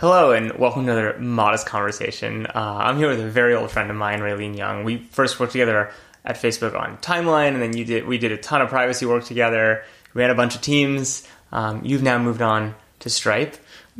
Hello and welcome to another modest conversation. Uh, I'm here with a very old friend of mine, Raylene Yung. We first worked together at Facebook on Timeline, and then you did we did a ton of privacy work together. We had a bunch of teams. Um, you've now moved on to Stripe.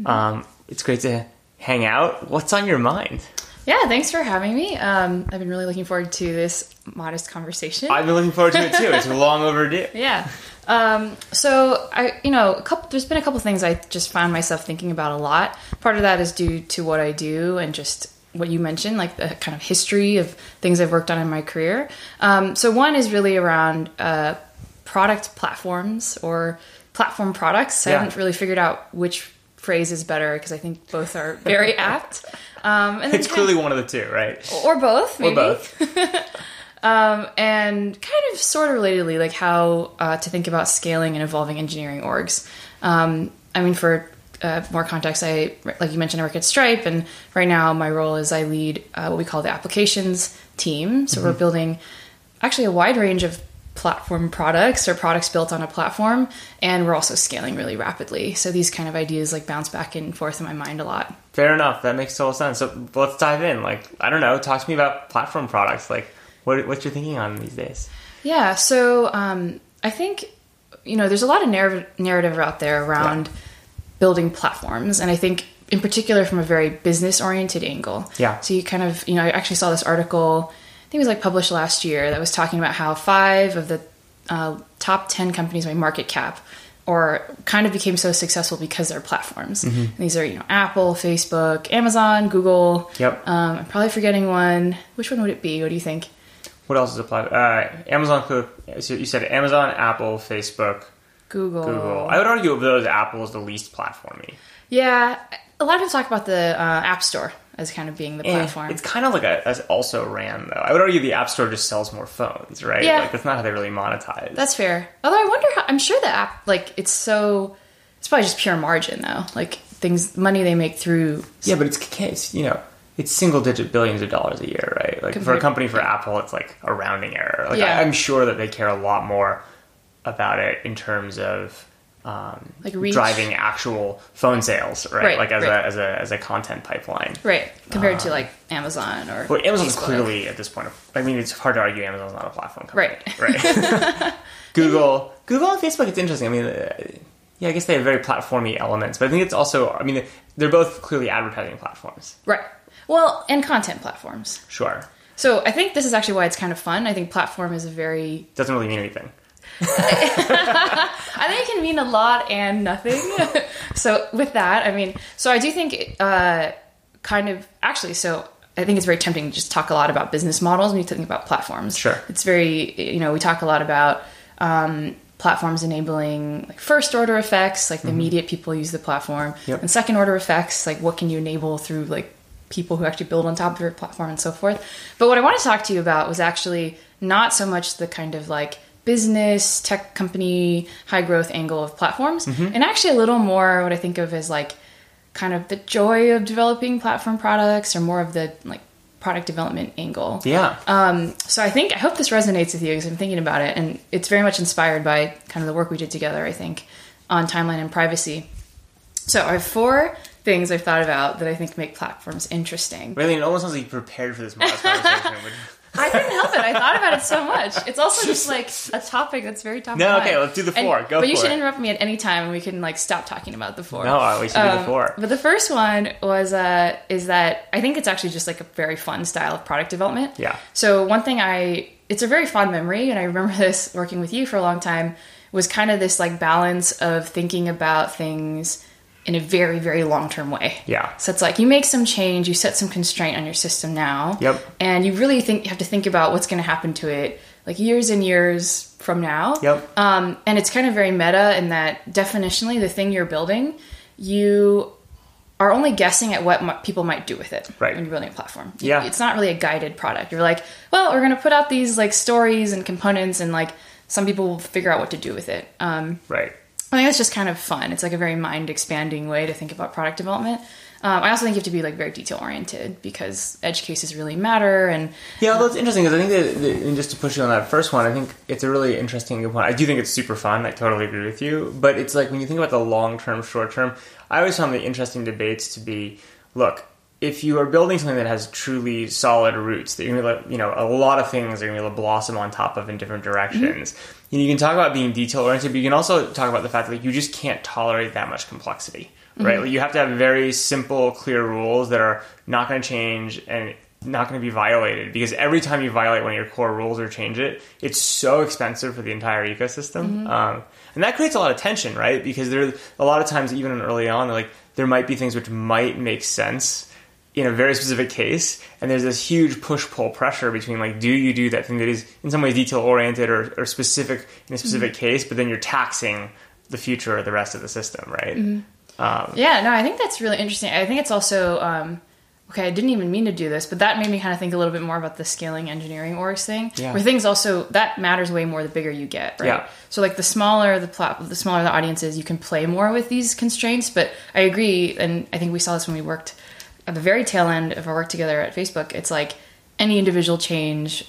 Um, it's great to hang out. What's on your mind? Yeah, thanks for having me. Um, I've been really looking forward to this modest conversation. I've been looking forward to it too. It's long overdue. yeah. Um, so I, you know, a couple. There's been a couple things I just found myself thinking about a lot. Part of that is due to what I do and just what you mentioned, like the kind of history of things I've worked on in my career. Um, so one is really around uh, product platforms or platform products. I haven't really figured out which phrase is better because I think both are very apt. Um, and It's clearly one of the two, right? or both, maybe. Or both. Um, and kind of sort of relatedly, like how uh, to think about scaling and evolving engineering orgs. Um, I mean, for uh, more context, I like you mentioned, I work at Stripe, and right now my role is I lead uh, what we call the applications team. So we're building actually a wide range of platform products or products built on a platform, and we're also scaling really rapidly. So these kind of ideas like bounce back and forth in my mind a lot. Fair enough. That makes total sense. So let's dive in. Like, I don't know. Talk to me about platform products. Like, what what you're thinking on these days? Yeah, so um, I think you know there's a lot of narrative narrative out there around building platforms, and I think in particular from a very business oriented angle. Yeah. So you kind of you know I actually saw this article, I think it was like published last year that was talking about how five of the uh, top ten companies by market cap. Or kind of became so successful because they're platforms. Mm-hmm. These are, you know, Apple, Facebook, Amazon, Google. Yep. Um, I'm probably forgetting one. Which one would it be? What do you think? What else is applied? Uh, Amazon. So you said Amazon, Apple, Facebook, Google. Google. I would argue of those, Apple is the least platformy. Yeah, a lot of people talk about the uh, App Store as kind of being the And platform. It's kind of like a as also ran though. I would argue the App Store just sells more phones, right? Yeah. Like that's not how they really monetize. That's fair. Although I wonder how. I'm sure the app, like, it's so. It's probably just pure margin though. Like things, money they make through. yeah, but it's, it's you know it's single digit billions of dollars a year, right? Like for a company for Apple, it's like a rounding error. Like Yeah. I, I'm sure that they care a lot more about it in terms of. Um, Like reach. driving actual phone sales, right? Right, like as right. a as a as a content pipeline. Right, compared to like Amazon or. Well, Amazon's Facebook. clearly at this point. I mean, it's hard to argue Amazon's not a platform company, Right. Right. Google, Google and Facebook. It's interesting. I mean, uh, yeah, I guess they have very platformy elements, but I think it's also. I mean, they're both clearly advertising platforms. Right. Well, and content platforms. Sure, So I think this is actually why it's kind of fun. I think platform is a very. doesn't really mean anything. I think it can mean a lot and nothing. so with that, I mean, so I do think, uh, kind of actually, so I think it's very tempting to just talk a lot about business models when you think about platforms. Sure. it's very you know we talk a lot about um, platforms enabling like first order effects, like the immediate people use the platform, Yep. and second order effects, like what can you enable through like people who actually build on top of your platform and so forth. But what I want to talk to you about was actually not so much the kind of like business tech company high growth angle of platforms and actually a little more what i think of as like kind of the joy of developing platform products or more of the like product development angle Yeah, um, so I think I hope this resonates with you because I'm thinking about it, and it's very much inspired by kind of the work we did together. I think on timeline and privacy. So I have four things I've thought about that I think make platforms interesting. really, it almost sounds like you prepared for this conversation. I couldn't help it. I thought about it so much. It's also just like a topic that's very top. No, okay, let's do the And- four. Go But you should it. interrupt me at any time, and we can like stop talking about the four. no, we should do the Um, four. But the first one was uh, is that I think it's actually just like a very fun style of product development. Yeah. So one thing I it's a very fond memory, and I remember this working with you for a long time was kind of this like balance of thinking about things in a very very long term way. Yeah. So it's like you make some change, you set some constraint on your system now. Yep. And you really think you have to think about what's going to happen to it like years and years from now. Yep. Um, and it's kind of very meta in that definitionally, the thing you're building, you are only guessing at what m- people might do with it Right. when you're building a platform. Yeah. It's not really a guided product. You're like, well, we're going to put out these like stories and components, and like some people will figure out what to do with it. Um, Right. I think that's just kind of fun. It's like a very mind expanding way to think about product development. Um, I also think you have to be like very detail oriented because edge cases really matter. And Yeah, well, it's interesting because I think that, that, and just to push you on that first one, I think it's a really interesting point. I do think it's super fun. I totally agree with you. But it's like when you think about the long term, short term, I always found the interesting debates to be look, if you are building something that has truly solid roots, that you're gonna, you know, a lot of things are gonna be able to blossom on top of in different mm-hmm. directions. You, know, you can talk about being detail oriented, but you can also talk about the fact that like, you just can't tolerate that much complexity, mm-hmm. right? Like, you have to have very simple, clear rules that are not going to change and not going to be violated because every time you violate one of your core rules or change it, it's so expensive for the entire ecosystem. Mm-hmm. Um, and that creates a lot of tension, right? Because there a lot of times, even early on, like there might be things which might make sense in a very specific case, and there's this huge push pull pressure between like, do you do that thing that is in some ways detail oriented or, or specific in a specific case, but then you're taxing the future of the rest of the system, right? Um, yeah, no, I think that's really interesting. I think it's also um, okay. I didn't even mean to do this, but that made me kind of think a little bit more about the scaling engineering orgs thing. Yeah. Where things also that matters way more the bigger you get, right? Yeah. So like the smaller the plat, the smaller the audience is, you can play more with these constraints. But I agree, and I think we saw this when we worked at the very tail end of our work together at Facebook. It's like any individual change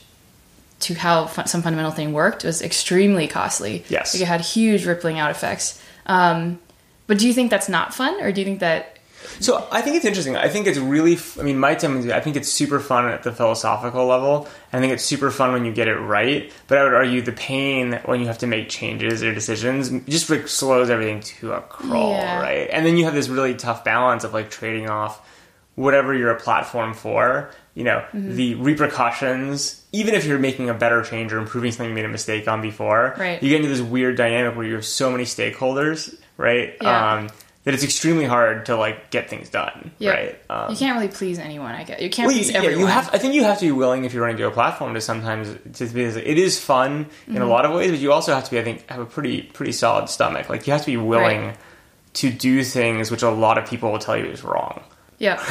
to how fun, some fundamental thing worked was extremely costly. Yes. Like it had huge rippling out effects. Um, but do you think that's not fun, or do you think that? So I think it's interesting. I think it's really. f- I mean, my time. I think it's super fun at the philosophical level. I think it's super fun when you get it right. But I would argue the pain when you have to make changes or decisions just like slows everything to a crawl, Yeah. right? And then you have this really tough balance of like trading off whatever you're a platform for. You know, Mm-hmm. the repercussions. Even if you're making a better change or improving something you made a mistake on before, Right. you get into this weird dynamic where you have so many stakeholders, right? Yeah. Um, that it's extremely hard to like get things done, right? Um, you can't really please anyone. I guess you can't well, please yeah, everyone. you have. I think you have to be willing if you're running to a platform to sometimes to be. It is fun in Mm-hmm. a lot of ways, but you also have to be. I think have a pretty pretty solid stomach. Like you have to be willing Right. to do things which a lot of people will tell you is wrong. Yeah.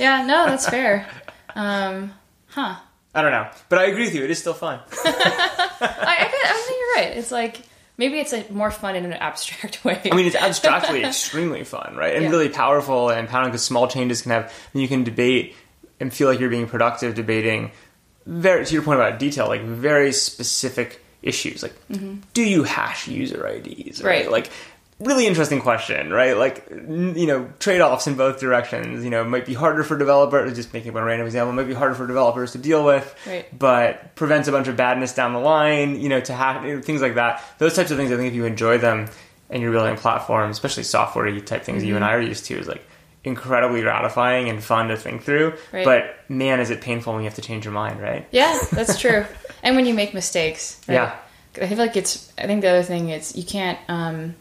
yeah. No, that's fair. Um, huh. I don't know, but I agree with you. It is still fun. I, I, think- I think you're right. It's like maybe it's like more fun in an abstract way. I mean, it's abstractly extremely fun, right? And Yeah. really powerful and empowering because small changes can have, and you can debate and feel like you're being productive debating very, to your point about detail, like very specific issues. Like, do you hash user IDs? Mm-hmm. Right. Like, really interesting question, right? Like, you know, trade offs in both directions. You know, it might be harder for developers, just making up a random example, it might be harder for developers to deal with, Right. but prevents a bunch of badness down the line, you know, to have things like that. Those types of things, I think if you enjoy them and you're building platforms, especially software type things you and Mm-hmm. I are used to, is like incredibly gratifying and fun to think through. Right. But man, is it painful when you have to change your mind, right? yeah, that's true. and when you make mistakes, right? Yeah. I feel like it's. I think the other thing is you can't. Um,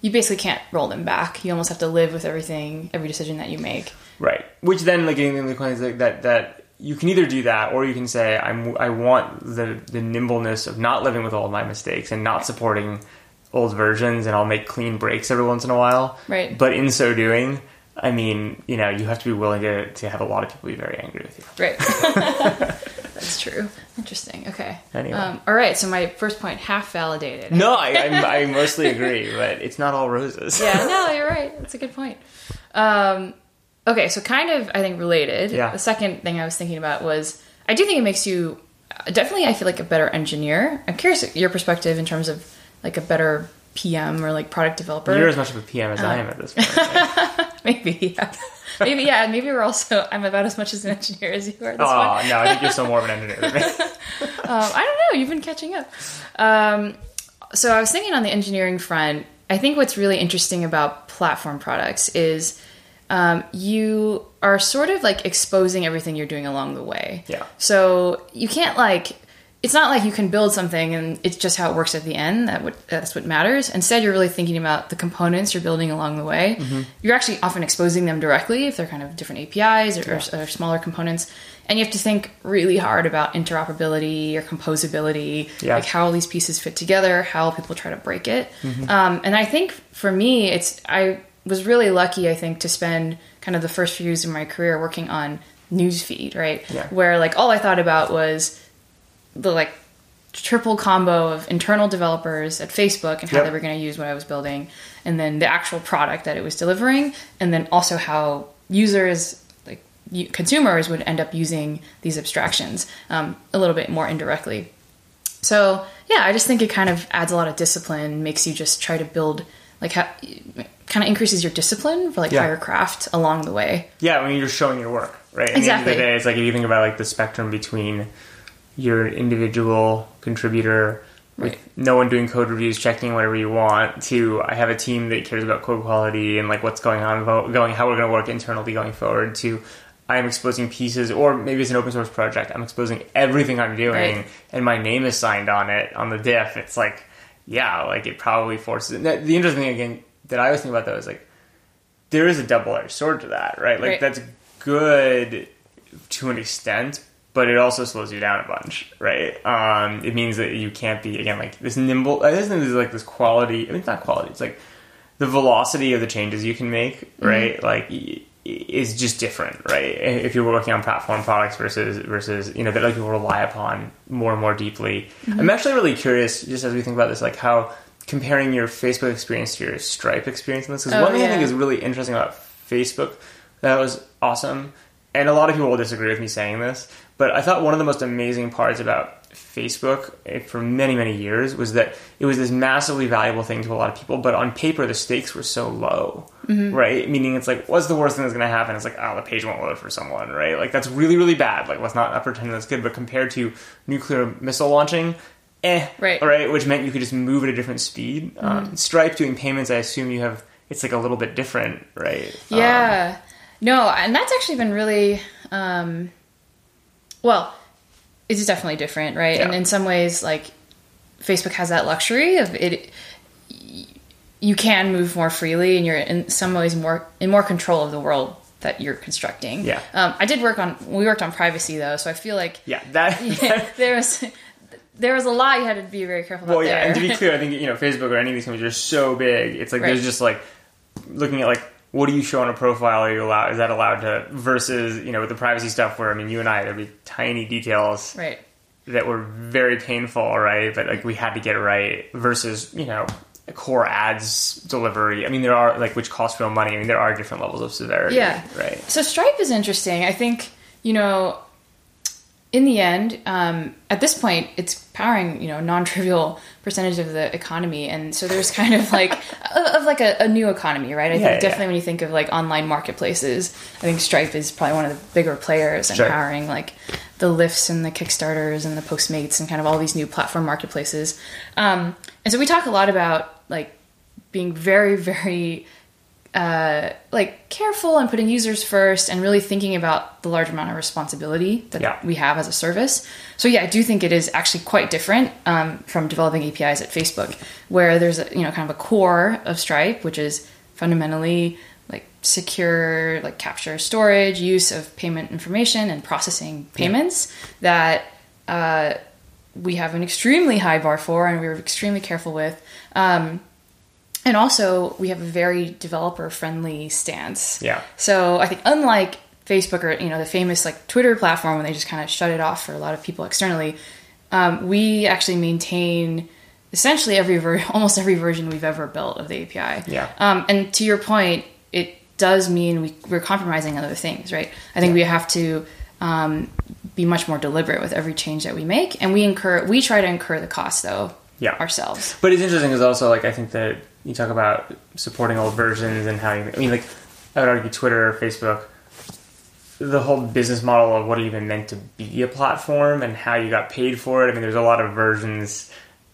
you basically can't roll them back. You almost have to live with everything, every decision that you make. Right. Which then, like, getting the point is like that that you can either do that or you can say I'm I want the the nimbleness of not living with all of my mistakes and not supporting old versions and I'll make clean breaks every once in a while. Right. But in so doing, I mean, you know, you have to be willing to to have a lot of people be very angry with you. Right. that's true. Interesting. Okay. Anyway. Um, all right. So my first point half validated. No, I I, I mostly agree, but it's not all roses. yeah, no, you're right. That's a good point. Um, okay, so kind of, I think, related. Yeah. The second thing I was thinking about was I do think it makes you definitely, I feel like, a better engineer. I'm curious your perspective in terms of like a better PM or like product developer. You're as much of a PM as I am at this point. right? maybe, yeah. Maybe, yeah. Maybe we're also, I'm about as much as an engineer as you are this oh point. no, I think you're still more of an engineer than me. Um, I don't know. You've been catching up. Um, so I was thinking on the engineering front. I think what's really interesting about platform products is um, you are sort of like exposing everything you're doing along the way. Yeah. So you can't like. It's not like you can build something and it's just how it works at the end. That that's what matters. Instead, you're really thinking about the components you're building along the way. You're actually often exposing them directly if they're kind of different APIs or, or, or smaller components. And you have to think really hard about interoperability or composability, Yeah. like how all these pieces fit together, how people try to break it. Um, and I think for me, it's I was really lucky. I think to spend kind of the first few years of my career working on newsfeed, right? Yeah. Where like all I thought about was the like triple combo of internal developers at Facebook and how Yep. they were going to use what I was building, and then the actual product that it was delivering, and then also how users like consumers would end up using these abstractions um, a little bit more indirectly. So yeah, I just think it kind of adds a lot of discipline, makes you just try to build like how kind of increases your discipline for like Yeah. higher craft along the way. Yeah, when you're showing your work, right? At the end Exactly. of the day, it's like if you think about like the spectrum between your individual contributor with Right. no one doing code reviews, checking whatever you want, to I have a team that cares about code quality and like what's going on, going how we're going to work internally going forward. To I'm exposing pieces, or maybe it's an open source project. I'm exposing everything I'm doing, Right. and my name is signed on it on the diff. It's like, yeah, like it probably forces. The the interesting thing again that I always think about though is like there is a double edged sword to that, right? Like Right. that's good to an extent, but it also slows you down a bunch, right? Um, it means that you can't be again like this nimble. I think there's like this quality. I mean, it's not quality. It's like the velocity of the changes you can make, right? Like is just different, right? If you're working on platform products versus versus you know that like people rely upon more and more deeply. I'm actually really curious, just as we think about this, like how comparing your Facebook experience to your Stripe experience in this. Because Oh, one thing I think is really interesting about Facebook that was awesome, and a lot of people will disagree with me saying this, but I thought one of the most amazing parts about Facebook eh, for many many years was that it was this massively valuable thing to a lot of people, but on paper the stakes were so low, right? Meaning it's like, what's the worst thing that's going to happen? It's like, oh, the page won't load for someone, right? Like that's really really bad. Like let's not, pretend that's good, but compared to nuclear missile launching. Eh, Right. right, which meant you could just move at a different speed. Um, Stripe doing payments, I assume you have it's like a little bit different, right? Um, Yeah. No, and that's actually been really um well, it's definitely different, right? And in some ways like Facebook has that luxury of it you can move more freely and you're in some ways more in more control of the world that you're constructing. Yeah. Um, I did work on we worked on privacy though, so I feel like yeah, that. there was there was a lot you had to be very careful about well, yeah, there. and to be clear, I think you know Facebook or any of these companies are so big. It's like Right. there's just like looking at like what do you show on a profile? Are you allowed? Is that allowed to? Versus you know with the privacy stuff, where I mean you and I there'd be tiny details right. that were very painful, right? But like we had to get it right. Versus you know core ads delivery. I mean there are like which cost real money. I mean there are different levels of severity. Yeah. Right. So Stripe is interesting. I think you know, in the end, um, at this point, it's powering you know non-trivial percentage of the economy, and so there's kind of like of like a, a new economy, right? I Yeah, think yeah. definitely when you think of like online marketplaces, I think Stripe is probably one of the bigger players Sure. empowering like the Lyfts and the Kickstarters and the Postmates and kind of all these new platform marketplaces. Um, and so we talk a lot about like being very, very uh, like careful and putting users first and really thinking about the large amount of responsibility that Yeah. we have as a service. So yeah, I do think it is actually quite different um, from developing APIs at Facebook, where there's a, you know kind of a core of Stripe, which is fundamentally like secure, like capture, storage, use of payment information, and processing payments that uh, we have an extremely high bar for, and we're extremely careful with. Um, and also, we have a very developer friendly stance. Yeah. So I think unlike Facebook or you know the famous like Twitter platform when they just kind of shut it off for a lot of people externally, um, we actually maintain essentially every ver- almost every version we've ever built of the API. Yeah. Um, and to your point, it does mean we, we're compromising other things, right? I think we have to um, be much more deliberate with every change that we make, and we incur we try to incur the cost though Yeah. ourselves. But it's interesting because also like I think that you talk about supporting old versions and how you, I mean like I would argue Twitter, Facebook, the whole business model of what it even meant to be a platform and how you got paid for it. I mean, there's a lot of versions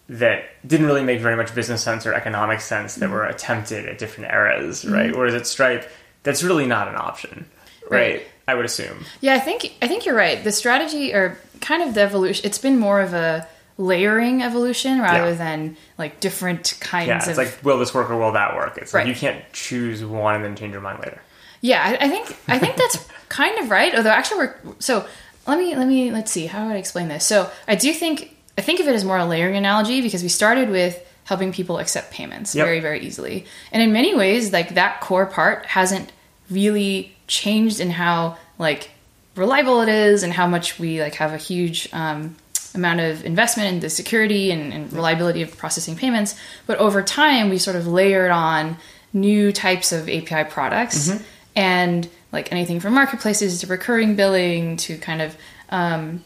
that didn't really make very much business sense or economic sense that were mm-hmm. attempted at different eras, mm-hmm. right? Whereas at Stripe, that's really not an option, right? Right. I would assume. Yeah, I think I think you're right. The strategy or kind of the evolution it's been more of a layering evolution rather Yeah. than like different kinds Yeah, of it's like will this work or will that work? It's like you can't choose one and then change your mind later. Yeah, I, I think I think that's kind of right. Although actually, we're so let me let me let's see how would I explain this. So I do think I think of it as more a layering analogy because we started with helping people accept payments Yep. very very easily, and in many ways, like that core part hasn't really changed in how like reliable it is and how much we like have a huge um, amount of investment in the security and, and reliability of processing payments. But over time, we sort of layered on new types of API products and like anything from marketplaces to recurring billing to kind of um,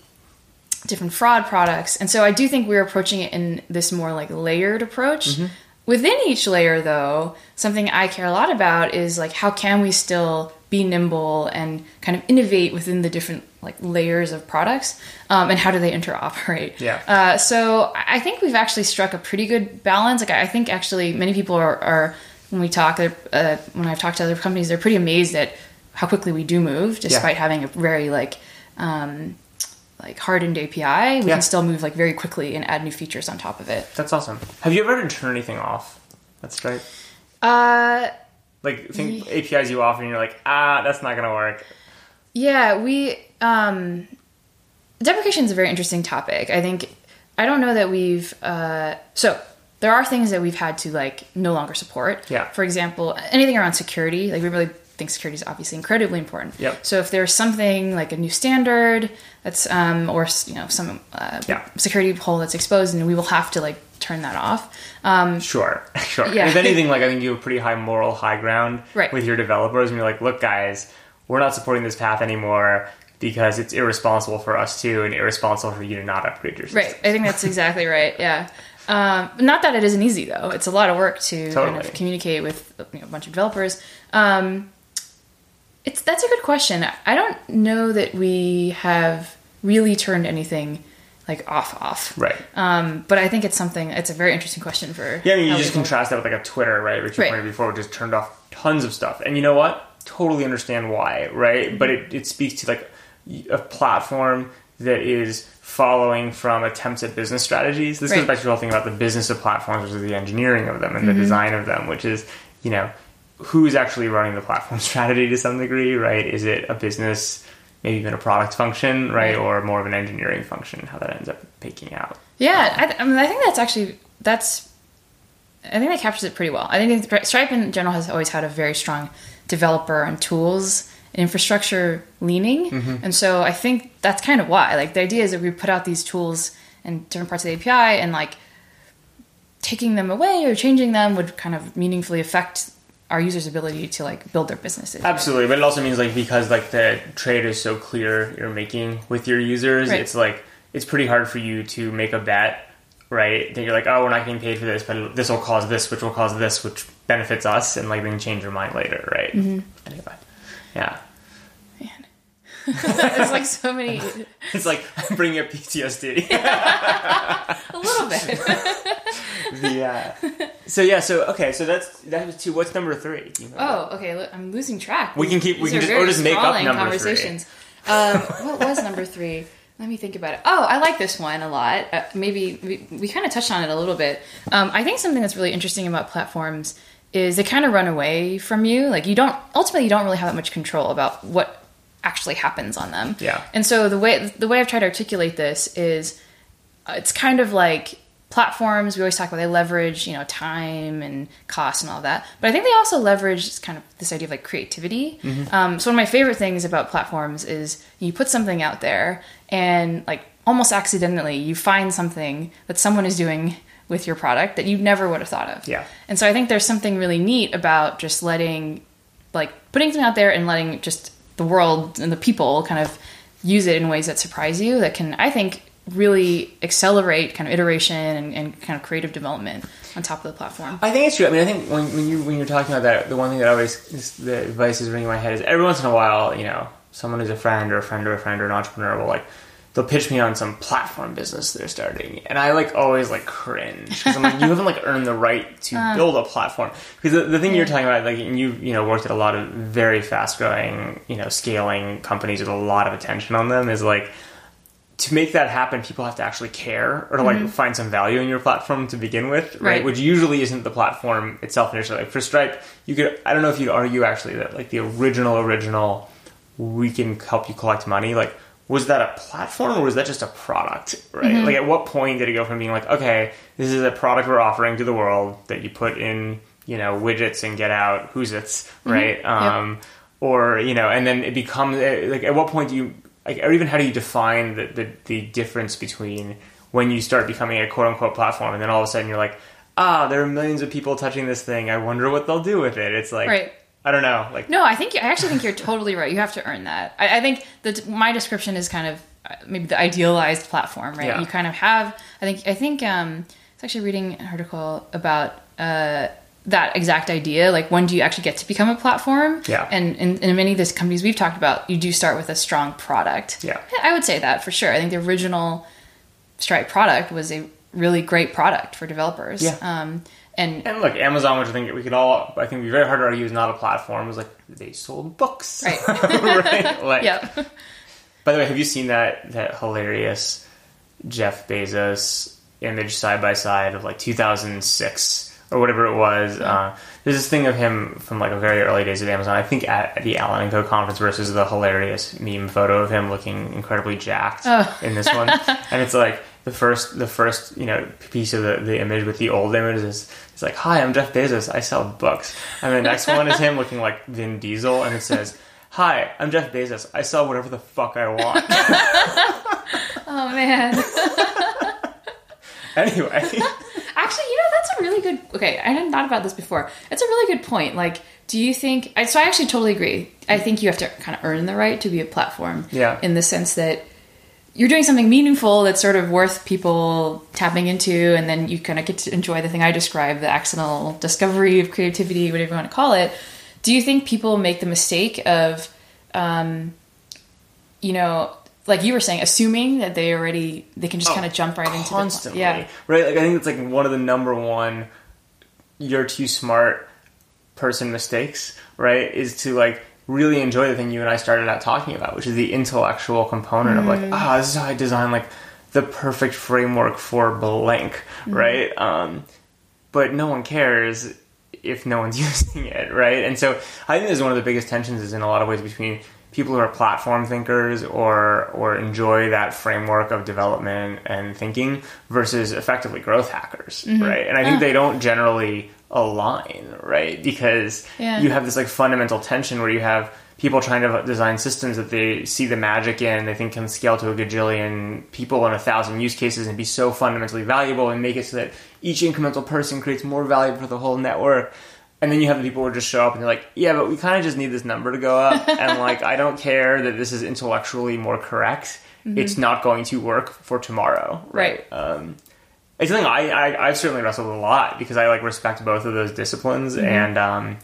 different fraud products. And so I do think we're approaching it in this more like layered approach. Within each layer, though, something I care a lot about is like how can we still be nimble and kind of innovate within the different like layers of products, um, and how do they interoperate? Yeah. Uh, so I think we've actually struck a pretty good balance. Like I think actually many people are, are when we talk, uh, when I've talked to other companies, they're pretty amazed at how quickly we do move, despite having a very like um, like hardened API. We Yeah. can still move like very quickly and add new features on top of it. That's awesome. Have you ever had to turn anything off? That's right. Uh, Like think APIs you offer and you're like, ah, that's not gonna work. Yeah, we um deprecation is a very interesting topic. I think I don't know that we've uh so there are things that we've had to like no longer support. Yeah. For example, anything around security, like we really think security is obviously incredibly important. Yep. So if there's something like a new standard that's um or you know some uh, Yeah. security hole that's exposed, and we will have to like turn that off. Um, Sure, sure. Yeah. If anything, like I think you have pretty high moral high ground Right. with your developers, and you're like, look, guys, we're not supporting this path anymore because it's irresponsible for us too, and irresponsible for you to not upgrade your system. Right. I think that's exactly right. Yeah. Um, not that it isn't easy though. It's a lot of work to kind of communicate with you know, a bunch of developers. Um, it's that's a good question. I don't know that we have really turned anything like off off. Right. Um, but I think it's something. It's a very interesting question for. Yeah, I mean, you just contrast that with like a Twitter, right? Which you Right. pointed before, which just turned off tons of stuff. And you know what? Totally understand why, right? But it, it speaks to like a platform that is following from attempts at business strategies. This goes Right. back to the whole thing about the business of platforms versus the engineering of them and Mm-hmm. the design of them, which is, you know, who's actually running the platform strategy to some degree, right? Is it a business, maybe even a product function, right? Or more of an engineering function, how that ends up baking out. Yeah, I, th- I mean, I think that's actually that's. I think that captures it pretty well. I think Stripe in general has always had a very strong developer and tools and infrastructure leaning, mm-hmm. and so I think that's kind of why. Like the idea is that we put out these tools in different parts of the API, and like taking them away or changing them would kind of meaningfully affect our users' ability to like build their businesses. Absolutely, but it also means like because like the trade is so clear you're making with your users, Right. it's like it's pretty hard for you to make a bet, right? That you're like, oh, we're not getting paid for this, but this will cause this, which will cause this, which benefits us, and like then change your mind later, right? Mm-hmm. Anyway, yeah. There's like so many, it's like I'm bringing up PTSD. a little bit. the, uh, so yeah, so okay, so that's that was two. What's number three? You know? Oh, okay. look, I'm losing track. We can keep- we can just- or just make up sprawling number three. conversations. Um, what was number three? Let me think about it. Oh, I like this one a lot. Uh, maybe we, we kind of touched on it a little bit. Um, I think something that's really interesting about platforms is they kind of run away from you. Like you don't ultimately you don't really have that much control about what actually happens on them. Yeah. And so the way the way I've tried to articulate this is uh, it's kind of like platforms we always talk about they leverage you know time and cost and all that but i think they also leverage kind of this idea of like creativity um, so one of my favorite things about platforms is you put something out there and like almost accidentally you find something that someone is doing with your product that you never would have thought of Yeah. and so i think there's something really neat about just letting like putting something out there and letting just the world and the people kind of use it in ways that surprise you that can i think really accelerate kind of iteration and, and kind of creative development on top of the platform I think it's true. I mean, I think when, when you when you're talking about that, the one thing that always is, the advice is ringing in my head is every once in a while, you know, someone who's a friend or a friend or a friend or an entrepreneur will like they'll pitch me on some platform business they're starting, and I like always like cringe because I'm like, you haven't like earned the right to build a platform because the, the thing you're talking about, like, and you you know worked at a lot of very fast growing, you know, scaling companies with a lot of attention on them is like to make that happen, people have to actually care or to like find some value in your platform to begin with, right? Mm-hmm. Right. Which usually isn't the platform itself initially. Like for Stripe, you could I don't know if you'd argue actually that like the original original we can help you collect money, like was that a platform or was that just a product, right? Mm-hmm. Like at what point did it go from being like, okay, this is a product we're offering to the world that you put in, you know, widgets and get out who's it's, right? Um or you know, and then it becomes like at what point do you like or even how do you define the, the the difference between when you start becoming a quote unquote platform and then all of a sudden you're like ah there are millions of people touching this thing i wonder what they'll do with it it's like Right. I don't know like No, I think I actually think you're totally right. You have to earn that. I, I think that my description is kind of uh, maybe the idealized platform, right? Yeah. You kind of have. I think. I think. Um, I was actually reading an article about uh, that exact idea. Like, when do you actually get to become a platform? Yeah. And in, in many of these companies we've talked about, you do start with a strong product. Yeah. I would say that for sure. I think the original Stripe product was a really great product for developers. Yeah. Um, and and look amazon which i think we could all i think would be very hard to argue is not a platform was like they sold books Right. right like yeah. By the way, have you seen that that hilarious Jeff Bezos image side by side of like 2006 or whatever it was? Uh, there's this thing of him from like a very early days of Amazon. I think at, at the Allen and Co conference versus the hilarious meme photo of him looking incredibly jacked Oh. in this one, and it's like the first the first you know piece of the, the image with the old image is it's like hi I'm Jeff Bezos I sell books and the next one is him looking like Vin Diesel and it says hi I'm Jeff Bezos I sell whatever the fuck I want Oh man. anyway Actually, you know, that's a really good. Okay, I hadn't thought about this before. It's a really good point. Like, do you think? So I actually totally agree. I think you have to kind of earn the right to be a platform. Yeah. In the sense that you're doing something meaningful that's sort of worth people tapping into, and then you kind of get to enjoy the thing I described, the accidental discovery of creativity, whatever you want to call it. Do you think people make the mistake of, um, you know, like you were saying, assuming that they already they can just kind of jump right into the constantly yeah. right like i think it's like one of the number one you're too smart person mistakes right is to like really enjoy the thing you and i started out talking about which is the intellectual component of like ah this is how i design like the perfect framework for blank right? Um but no one cares if no one's using it, right? And so I think this is one of the biggest tensions is in a lot of ways between people who are platform thinkers or or enjoy that framework of development and thinking versus effectively growth hackers, right? And I think they don't generally align, right? Because Yeah. you have this like fundamental tension where you have people trying to design systems that they see the magic in, they think can scale to a gajillion people in a thousand use cases and be so fundamentally valuable and make it so that each incremental person creates more value for the whole network. And then you have the people who just show up and they're like, yeah, but we kind of just need this number to go up. and like, I don't care that this is intellectually more correct. It's not going to work for tomorrow. Right. Um, it's something I, I I've certainly wrestled a lot because I like respect both of those disciplines and um,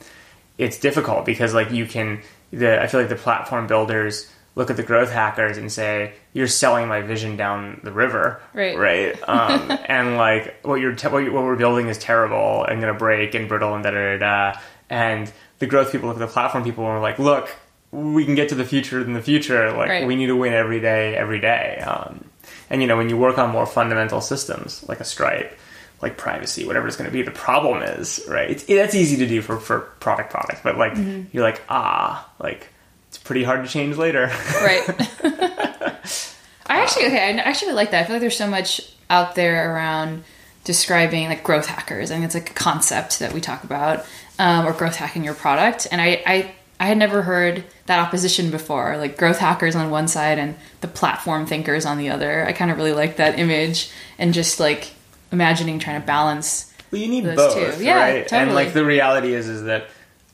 it's difficult because like you can the I feel like the platform builders look at the growth hackers and say you're selling my vision down the river. Right. right? Um, and like what you're te- what, you- what we're building is terrible and gonna break and brittle and da da da da. And the growth people look at the platform people and are like look we can get to the future in the future. Like Right. we need to win every day every day. Um, and you know when you work on more fundamental systems like a stripe like privacy whatever it's going to be the problem is right it's, that's easy to do for, for product product but like you're like ah like it's pretty hard to change later right. I actually okay. I actually like that. I feel like there's so much out there around describing like growth hackers. I think it's like a concept that we talk about, um, or growth hacking your product. And I, I I had never heard that opposition before. Like growth hackers on one side and the platform thinkers on the other. I kind of really like that image and just like imagining trying to balance. Well, you need both, two. Yeah, right? And totally. like the reality is, is that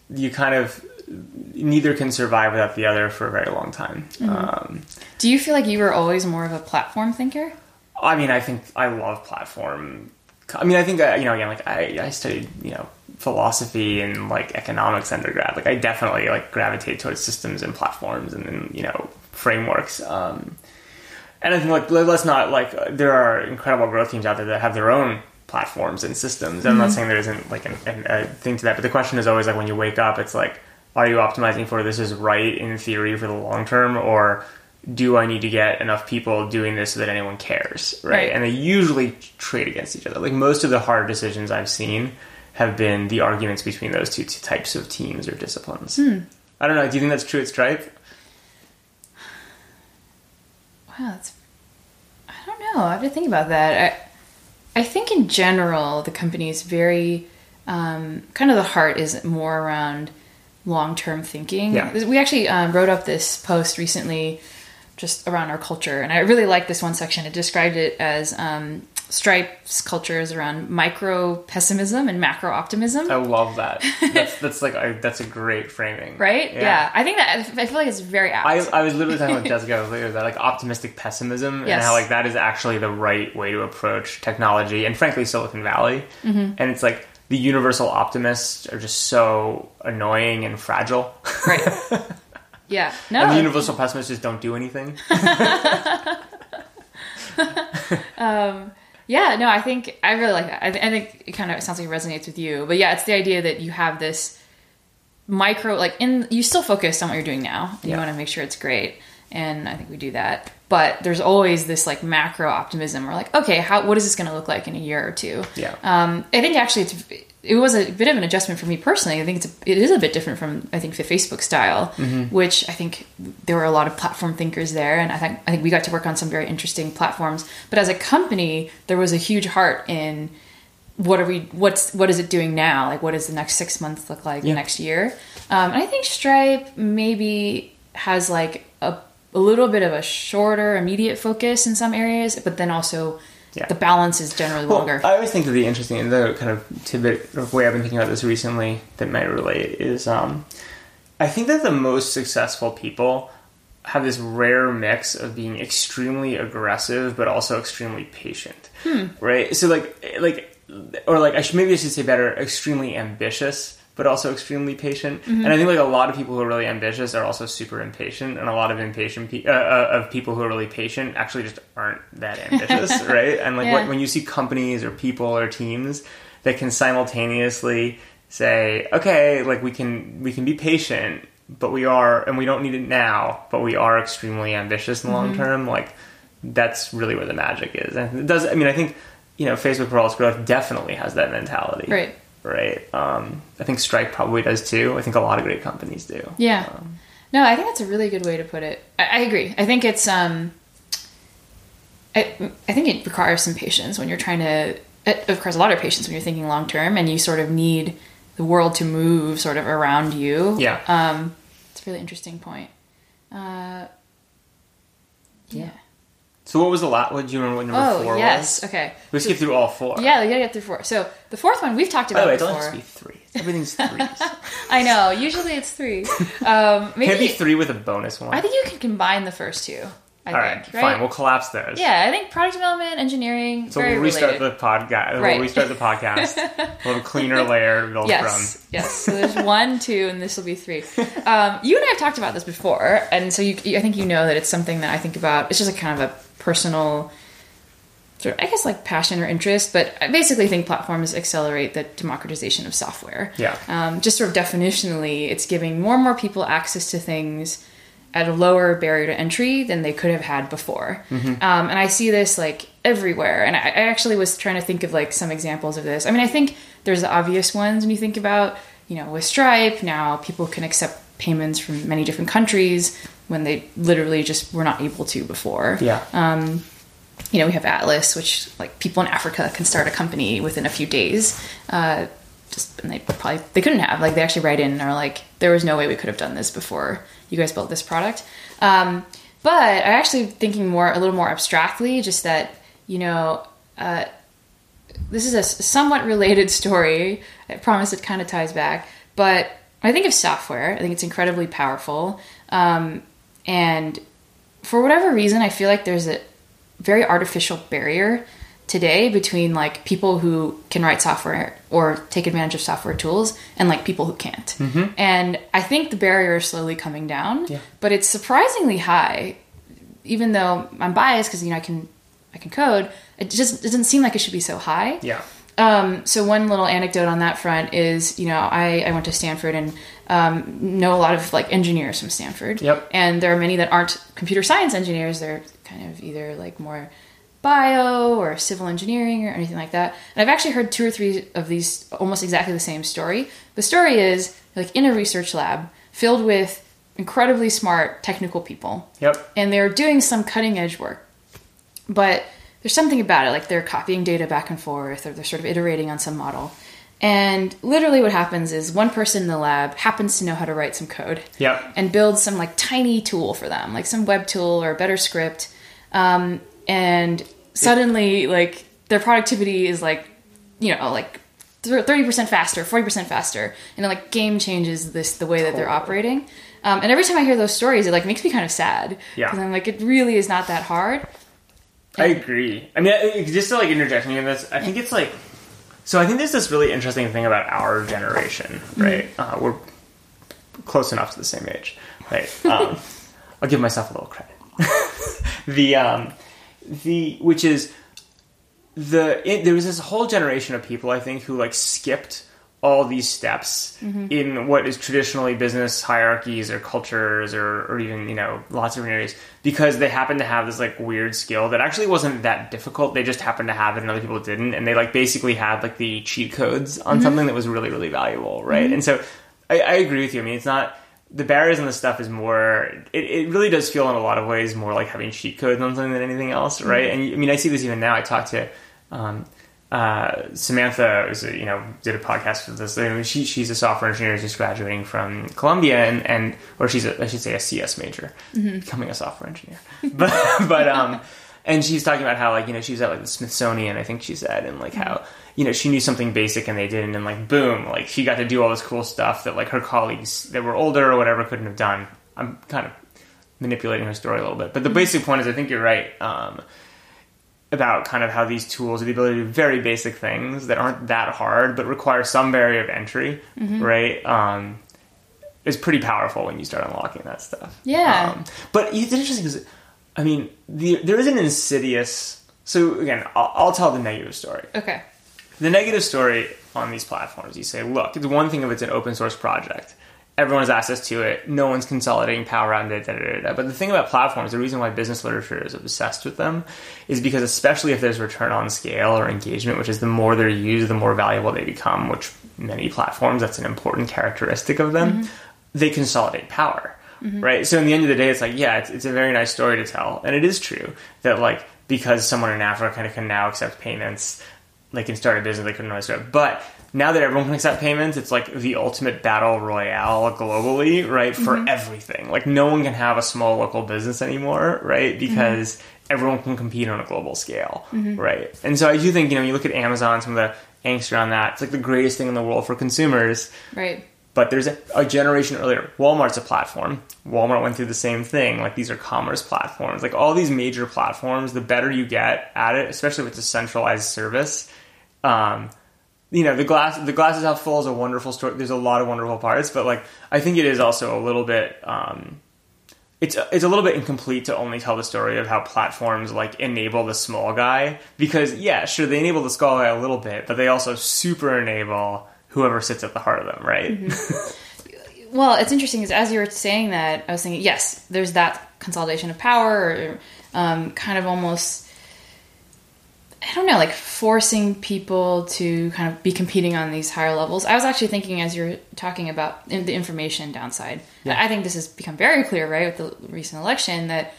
you kind of neither can survive without the other for a very long time. Mm-hmm. Um, Do you feel like you were always more of a platform thinker? I mean, I think I love platform. I mean, I think uh, you know, again, like I, I studied, you know, philosophy and like economics undergrad. Like I definitely like gravitate towards systems and platforms and then you know frameworks. Um, and I think like let- let's not like uh, there are incredible growth teams out there that have their own platforms and systems. I'm not saying there isn't like an, an, a thing to that, but the question is always like when you wake up, it's like, are you optimizing for this is right in theory for the long term, or do I need to get enough people doing this so that anyone cares, right? Right. And they usually trade against each other. Like most of the hard decisions I've seen have been the arguments between those two, two types of teams or disciplines. I don't know. Do you think that's true at Stripe? Wow, that's. I don't know. I have to think about that. I, I think in general, the company is very. Um, kind of the heart is more around long term thinking. Yeah. We actually um, wrote up this post recently just around our culture. And I really like this one section. It described it as um, Stripe's culture is around micro pessimism and macro optimism. I love that. That's, that's like I, that's a great framing, Right? Yeah. I think that I feel like it's very apt. I, I was literally talking with Jessica later that like optimistic pessimism Yes. and how like that is actually the right way to approach technology and frankly Silicon Valley. Mm-hmm. And it's like the universal optimists are just so annoying and fragile. right. Yeah. No. and the universal pessimists just don't do anything. Yeah, no, I think I really like that. I, th- I think it kind of sounds like it resonates with you. But yeah, it's the idea that you have this micro, like in you still focus on what you're doing now. And You want to make sure it's great, and I think we do that. But there's always this like macro optimism. We're like, okay, how what is this going to look like in a year or two? Yeah. Um, I think actually it's it was a bit of an adjustment for me personally. I think it's a, it is a bit different from I think the Facebook style, which I think there were a lot of platform thinkers there, and I think I think we got to work on some very interesting platforms. But as a company, there was a huge heart in what are we what's what is it doing now? Like what does the next six months look like? Yeah. Next year? Um, and I think Stripe maybe has like a a little bit of a shorter immediate focus in some areas, but then also. Yeah. The balance is generally Well, longer. I always think that the interesting and the kind of tidbit of way I've been thinking about this recently that might relate is um, I think that the most successful people have this rare mix of being extremely aggressive but also extremely patient, right? So like like or like I should maybe I should say better, extremely ambitious but also extremely patient. And I think like a lot of people who are really ambitious are also super impatient, and a lot of impatient pe- uh, uh, of people who are really patient actually just aren't that ambitious, right? And like Yeah. what, when you see companies or people or teams that can simultaneously say, okay, like we can we can be patient, but we are, and we don't need it now, but we are extremely ambitious in the long term. Like that's really where the magic is. And it does. I mean, I think you know, Facebook for all its growth definitely has that mentality, Right. Right. Um, I think Stripe probably does too. I think a lot of great companies do. Yeah. Um, no, I think that's a really good way to put it. I, I agree. I think it's um I I think it requires some patience when you're trying to it requires a lot of patience when you're thinking long term and you sort of need the world to move sort of around you. Yeah. Um it's a really interesting point. Uh yeah. So what was the last? What do you remember? What number Oh, four yes. was? Okay. We skipped through all four. Yeah, you gotta get through four. So the fourth one we've talked By about the way, it have to be three. Everything's threes. I know. Usually it's three. Um, maybe Can be three with a bonus one? I think you can combine the first two. I all right, think, right? fine. We'll collapse those. Yeah, I think product development, engineering, So we'll restart related. the podcast. Right. We'll restart the podcast. we'll have a cleaner layer to build yes, yes. So there's one, two, and this will be three. Um, you and I have talked about this before, and so you, I think you know that it's something that I think about. It's just a kind of a personal, sort of, I guess, like passion or interest. But I basically think platforms accelerate the democratization of software. Yeah. Um, just sort of definitionally, it's giving more and more people access to things at a lower barrier to entry than they could have had before. Um, and I see this like everywhere. And I, I actually was trying to think of like some examples of this. I mean, I think there's the obvious ones when you think about, you know, with Stripe, now people can accept payments from many different countries when they literally just were not able to before Yeah. Um, you know, we have Atlas, which like people in Africa can start a company within a few days. Uh, just and they probably they couldn't have like they actually write in and are like there was no way we could have done this before you guys built this product. Um, but I'm actually thinking more a little more abstractly, just that you know. Uh, this is a somewhat related story. I promise it kind of ties back. But I think of software, I think it's incredibly powerful. Um, and for whatever reason, I feel like there's a very artificial barrier today between like people who can write software or take advantage of software tools and like people who can't. And I think the barrier is slowly coming down, Yeah. but it's surprisingly high. Even though I'm biased because you know I can I can code, it just it doesn't seem like it should be so high. Yeah. Um, so one little anecdote on that front is, you know, I, I went to Stanford and um, know a lot of like engineers from Stanford. Yep. And there are many that aren't computer science engineers. They're kind of either like more bio or civil engineering or anything like that. And I've actually heard two or three of these almost exactly the same story. The story is like in a research lab filled with incredibly smart technical people Yep. and they're doing some cutting edge work. But there's something about it, like they're copying data back and forth, or they're sort of iterating on some model. And literally, what happens is one person in the lab happens to know how to write some code Yep. and builds some like tiny tool for them, like some web tool or a better script. Um, and suddenly, like their productivity is like, you know, like thirty percent faster, forty percent faster, and it like game changes this the way that they're operating. Um, and every time I hear those stories, it like makes me kind of sad. Yeah. because I'm like, it really is not that hard. I agree. I mean, just to like interject me in this, I think it's like, so I think there's this really interesting thing about our generation, right? Uh, we're close enough to the same age, right? Um, I'll give myself a little credit. the um, the which is the it, there was this whole generation of people I think who like skipped all these steps mm-hmm. in what is traditionally business hierarchies or cultures or, or even you know lots of areas because they happen to have this like weird skill that actually wasn't that difficult. They just happened to have it and other people didn't. And they like basically had like the cheat codes on mm-hmm. something that was really really valuable right? Mm-hmm. And so I, I agree with you. I mean it's not the barriers and the stuff is more it, it really does feel in a lot of ways more like having cheat codes on something than anything else right? And i mean i see this even now. I talk to um, uh, Samantha was a, you know did a podcast with this. I mean, she she's a software engineer just graduating from Columbia and, and or she's a, I should say a CS major, becoming a software engineer. But but um and she's talking about how like you know she's at like the Smithsonian I think she said and like how you know she knew something basic and they didn't and like boom like she got to do all this cool stuff that like her colleagues that were older or whatever couldn't have done. I'm kind of manipulating her story a little bit, but the basic point is I think you're right. Um, about kind of how these tools, are the ability to do very basic things that aren't that hard but require some barrier of entry, right? Um, is pretty powerful when you start unlocking that stuff. Yeah. Um, but it's interesting because, I mean, the, there is an insidious. So again, I'll, I'll tell the negative story. Okay. The negative story on these platforms, you say, look, it's one thing if it's an open source project. Everyone has access to it. No one's consolidating power on it. Da, da, da. But the thing about platforms, the reason why business literature is obsessed with them, is because especially if there's return on scale or engagement, which is the more they're used, the more valuable they become. Which many platforms, that's an important characteristic of them. Mm-hmm. They consolidate power, mm-hmm. right? So in the end of the day, it's like, yeah, it's, it's a very nice story to tell, and it is true that like because someone in Africa kind of can now accept payments they can start a business they couldn't always start. But now that everyone can accept payments, it's like the ultimate battle royale globally, right? For mm-hmm. everything. Like no one can have a small local business anymore, right? Mm-hmm. Because everyone can compete on a global scale, mm-hmm. right? And so I do think, you know, you look at Amazon, some of the angst around that, it's like the greatest thing in the world for consumers. Right. But there's a, a generation earlier. Walmart's a platform. Walmart went through the same thing. Like these are commerce platforms. Like all these major platforms, the better you get at it, especially with a centralized service, um, you know, the glass the glass is half full is a wonderful story. There's a lot of wonderful parts, but like I think it is also a little bit. Um, it's it's a little bit incomplete to only tell the story of how platforms like enable the small guy because yeah, sure they enable the small guy a little bit, but they also super enable whoever sits at the heart of them, right? Well, it's interesting because as you were saying that, I was thinking, yes, there's that consolidation of power, or um, kind of almost, I don't know, like forcing people to kind of be competing on these higher levels. I was actually thinking as you're talking about in- the information downside. Yeah. I think this has become very clear, right, with the recent election that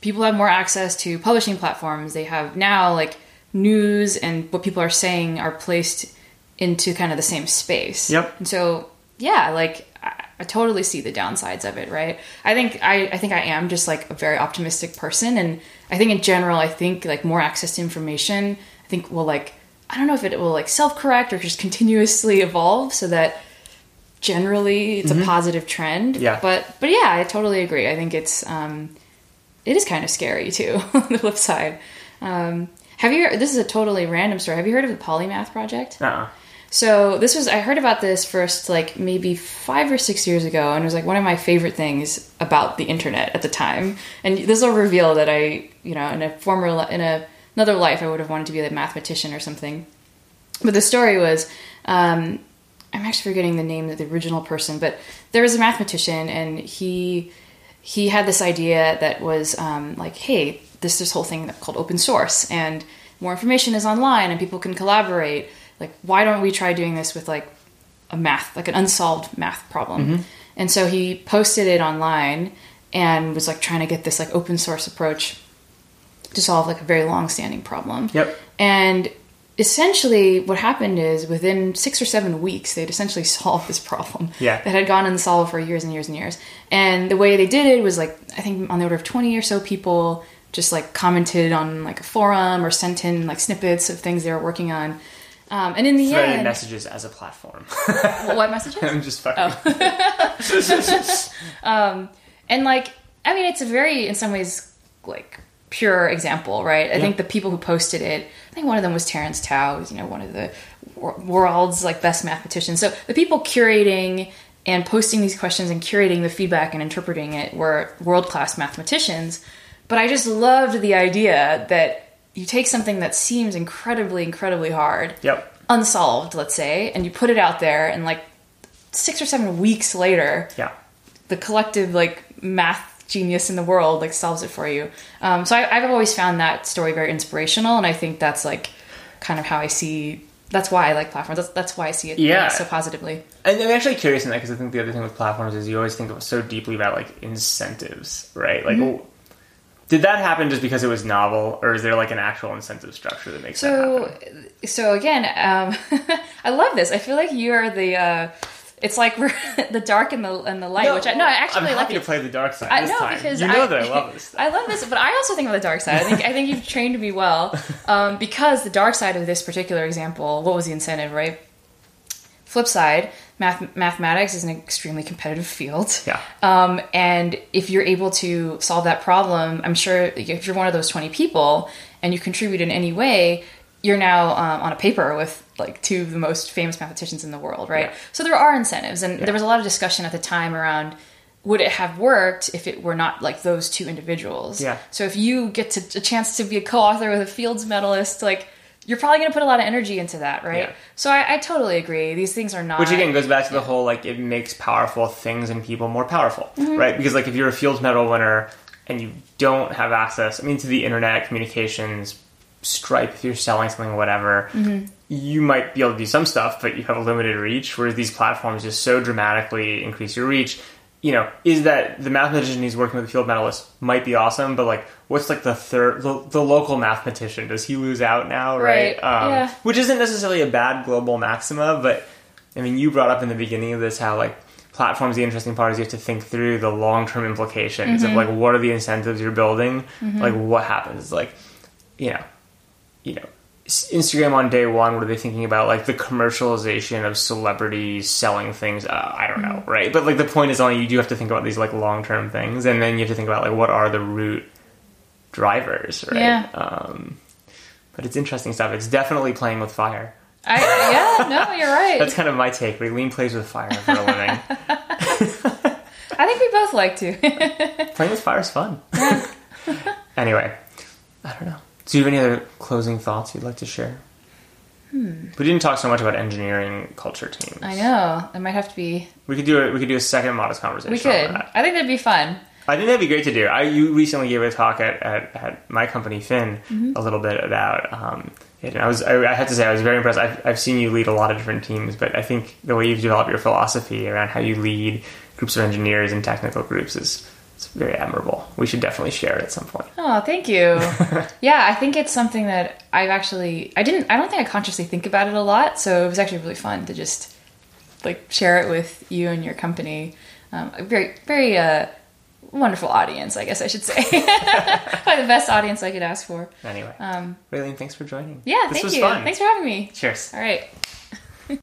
people have more access to publishing platforms. They have now like news and what people are saying are placed into kind of the same space. Yep. And so, yeah, like I, I totally see the downsides of it, right? I think I, I think I am just like a very optimistic person, and I think in general, I think like more access to information, I think will like I don't know if it will like self correct or just continuously evolve so that generally it's a positive trend. Yeah. But but yeah, I totally agree. I think it's um it is kind of scary too on the flip side. Um have you this is a totally random story. Have you heard of the Polymath project? Uh-uh. So this was I heard about this first like maybe five or six years ago, and it was like one of my favorite things about the internet at the time. And this will reveal that I, you know, in a former in a, another life, I would have wanted to be a mathematician or something. But the story was, um, I'm actually forgetting the name of the original person, but there was a mathematician, and he he had this idea that was um, like, hey, this this whole thing called open source, and more information is online, and people can collaborate. Like, why don't we try doing this with like a math, like an unsolved math problem? Mm-hmm. And so he posted it online and was like trying to get this like open source approach to solve like a very long standing problem. Yep. And essentially what happened is within six or seven weeks they'd essentially solved this problem Yeah. that had gone unsolved for years and years and years and the way they did it was like i think on the order of 20 or so people just like commented on like a forum or sent in like snippets of things they were working on um, and in the Threaded end messages as a platform. what messages? I'm just fucking. and like i mean it's a very in some ways like pure example right? I think the people who posted it i think one of them was Terence Tao who's you know one of the wor- world's like best mathematicians. So the people curating and posting these questions and curating the feedback and interpreting it were world-class mathematicians. But i just loved the idea that you take something that seems incredibly incredibly hard Yep. unsolved let's say and you put it out there and like six or seven weeks later Yeah. the collective like math genius in the world like solves it for you. Um, so I, I've always found that story very inspirational, and I think that's like kind of how I see. That's why I like platforms. That's, that's why I see it Yeah. so positively. And I'm actually curious in that because I think the other thing with platforms is you always think of so deeply about like incentives, right? Like, Mm-hmm. Did that happen just because it was novel, or is there like an actual incentive structure that makes that So, happen? so again, um, I love this. I feel like you are the. Uh, it's like the dark and the and the light, which I no, I actually like it. I'm like happy it. to play the dark side I know time. because you know I, that I love this. Stuff. I love this, but I also think of the dark side. I think I think you've trained me well um, because the dark side of this particular example. What was the incentive, right? Flip side, math, mathematics is an extremely competitive field. Yeah. Um, and if you're able to solve that problem, I'm sure if you're one of those 20 people and you contribute in any way, you're now um, on a paper with like two of the most famous mathematicians in the world, right? Yeah. So there are incentives, and there was a lot of discussion at the time around would it have worked if it were not like those two individuals? Yeah. So if you get to, a chance to be a co-author with a Fields medalist, like you're probably going to put a lot of energy into that, right? Yeah. So I, I totally agree. These things are not. Which again goes back to the whole like it makes powerful things and people more powerful, Mm-hmm. right? Because like if you're a Fields Medal winner and you don't have access, I mean, to the internet communications, Stripe, if you're selling something whatever, Mm-hmm. you might be able to do some stuff, but you have a limited reach. Whereas these platforms just so dramatically increase your reach. You know, is that the mathematician he's working with a field medalist might be awesome, but like, what's like the third, the, the local mathematician? Does he lose out now, right? Right, yeah. Which isn't necessarily a bad global maxima, but I mean, you brought up in the beginning of this how like platforms. The interesting part is you have to think through the long term implications Mm-hmm. of like what are the incentives you're building, like what happens, like you know, you know. Instagram on day one, what are they thinking about? Like the commercialization of celebrities selling things. Uh, I don't know, right? But like the point is, only you do have to think about these like long term things, and then you have to think about like what are the root drivers, right? Yeah. Um, but it's interesting stuff. It's definitely playing with fire. I, yeah, no, you're right. That's kind of my take. Lean plays with fire for a living. I think we both like to. Playing with fire is fun. Yeah. anyway, I don't know. Do you have any other closing thoughts you'd like to share? We didn't talk so much about engineering culture teams. Hmm. I know. It might have to be. We could do a we could do a second modest conversation. We could. I think that'd be fun. I think that'd be great to do. I you recently gave a talk at, at, at my company Finn Mm-hmm. a little bit about um, it, and I was I, I had to say I was very impressed. I've, I've seen you lead a lot of different teams, but I think the way you've developed your philosophy around how you lead groups of engineers and technical groups is it's very admirable. We should definitely share it at some point. Oh, thank you. yeah, I think it's something that I've actually. I didn't. I don't think I consciously think about it a lot. So it was actually really fun to just like share it with you and your company. Um, a very, very uh, wonderful audience, I guess I should say. Probably the best audience I could ask for. Anyway, Um, Raylene, thanks for joining. yeah, this thank you. fun. Thanks for having me. Cheers. All right.